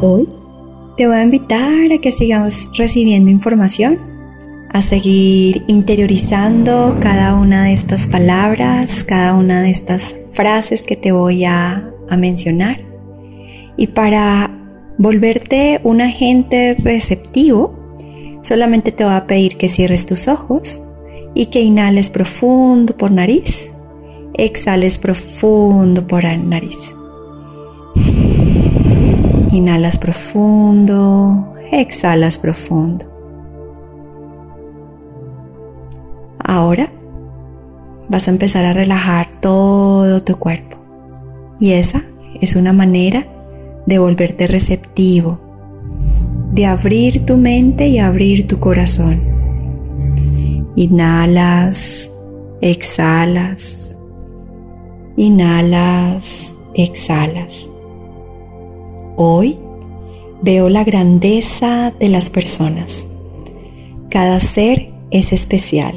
Hoy te voy a invitar a que sigamos recibiendo información, a seguir interiorizando cada una de estas palabras, cada una de estas frases que te voy a, mencionar. Y para volverte un agente receptivo, solamente te voy a pedir que cierres tus ojos y que inhales profundo por nariz, exhales profundo por nariz. Inhalas profundo, exhalas profundo. Ahora vas a empezar a relajar todo tu cuerpo. Y esa es una manera de volverte receptivo, de abrir tu mente y abrir tu corazón. Inhalas, exhalas, inhalas, exhalas. Hoy veo la grandeza de las personas. Cada ser es especial.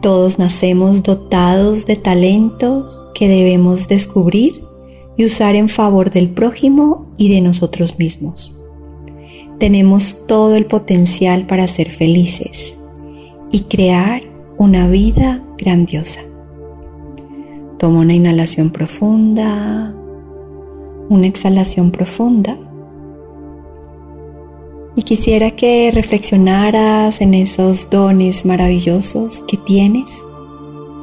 Todos nacemos dotados de talentos que debemos descubrir y usar en favor del prójimo y de nosotros mismos. Tenemos todo el potencial para ser felices y crear una vida grandiosa. Toma una inhalación profunda una exhalación profunda. Y quisiera que reflexionaras en esos dones maravillosos que tienes.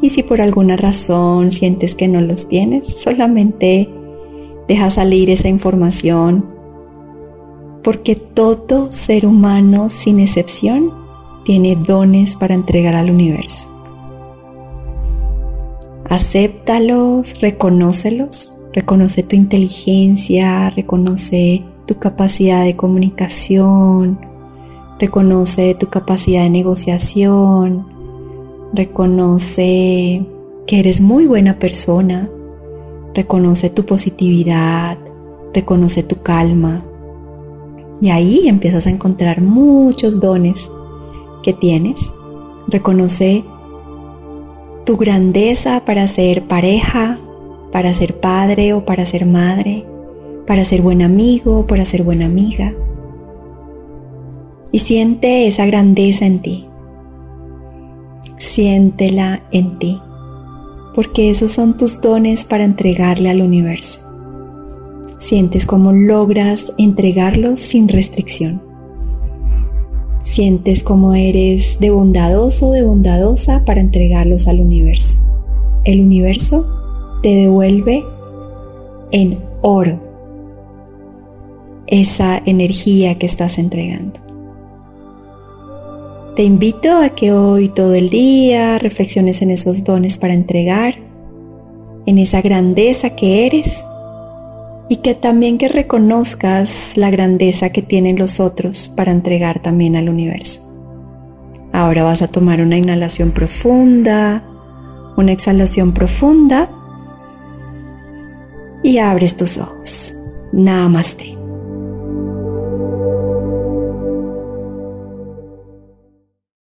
Y si por alguna razón sientes que no los tienes, solamente deja salir esa información. Porque todo ser humano, sin excepción, tiene dones para entregar al universo. Acéptalos, reconócelos Reconoce tu inteligencia, reconoce tu capacidad de comunicación, reconoce tu capacidad de negociación, reconoce que eres muy buena persona, reconoce tu positividad, reconoce tu calma. Y ahí empiezas a encontrar muchos dones que tienes. Reconoce tu grandeza para ser pareja, para ser padre o para ser madre, para ser buen amigo o para ser buena amiga. Y siente esa grandeza en ti. Siéntela en ti, porque esos son tus dones para entregarle al universo. Sientes cómo logras entregarlos sin restricción. Sientes cómo eres de bondadoso de bondadosa para entregarlos al universo. El universo te devuelve en oro esa energía que estás entregando. Te invito a que hoy todo el día reflexiones en esos dones para entregar, en esa grandeza que eres y que también que reconozcas la grandeza que tienen los otros para entregar también al universo. Ahora vas a tomar una inhalación profunda, una exhalación profunda y abres tus ojos. Namaste.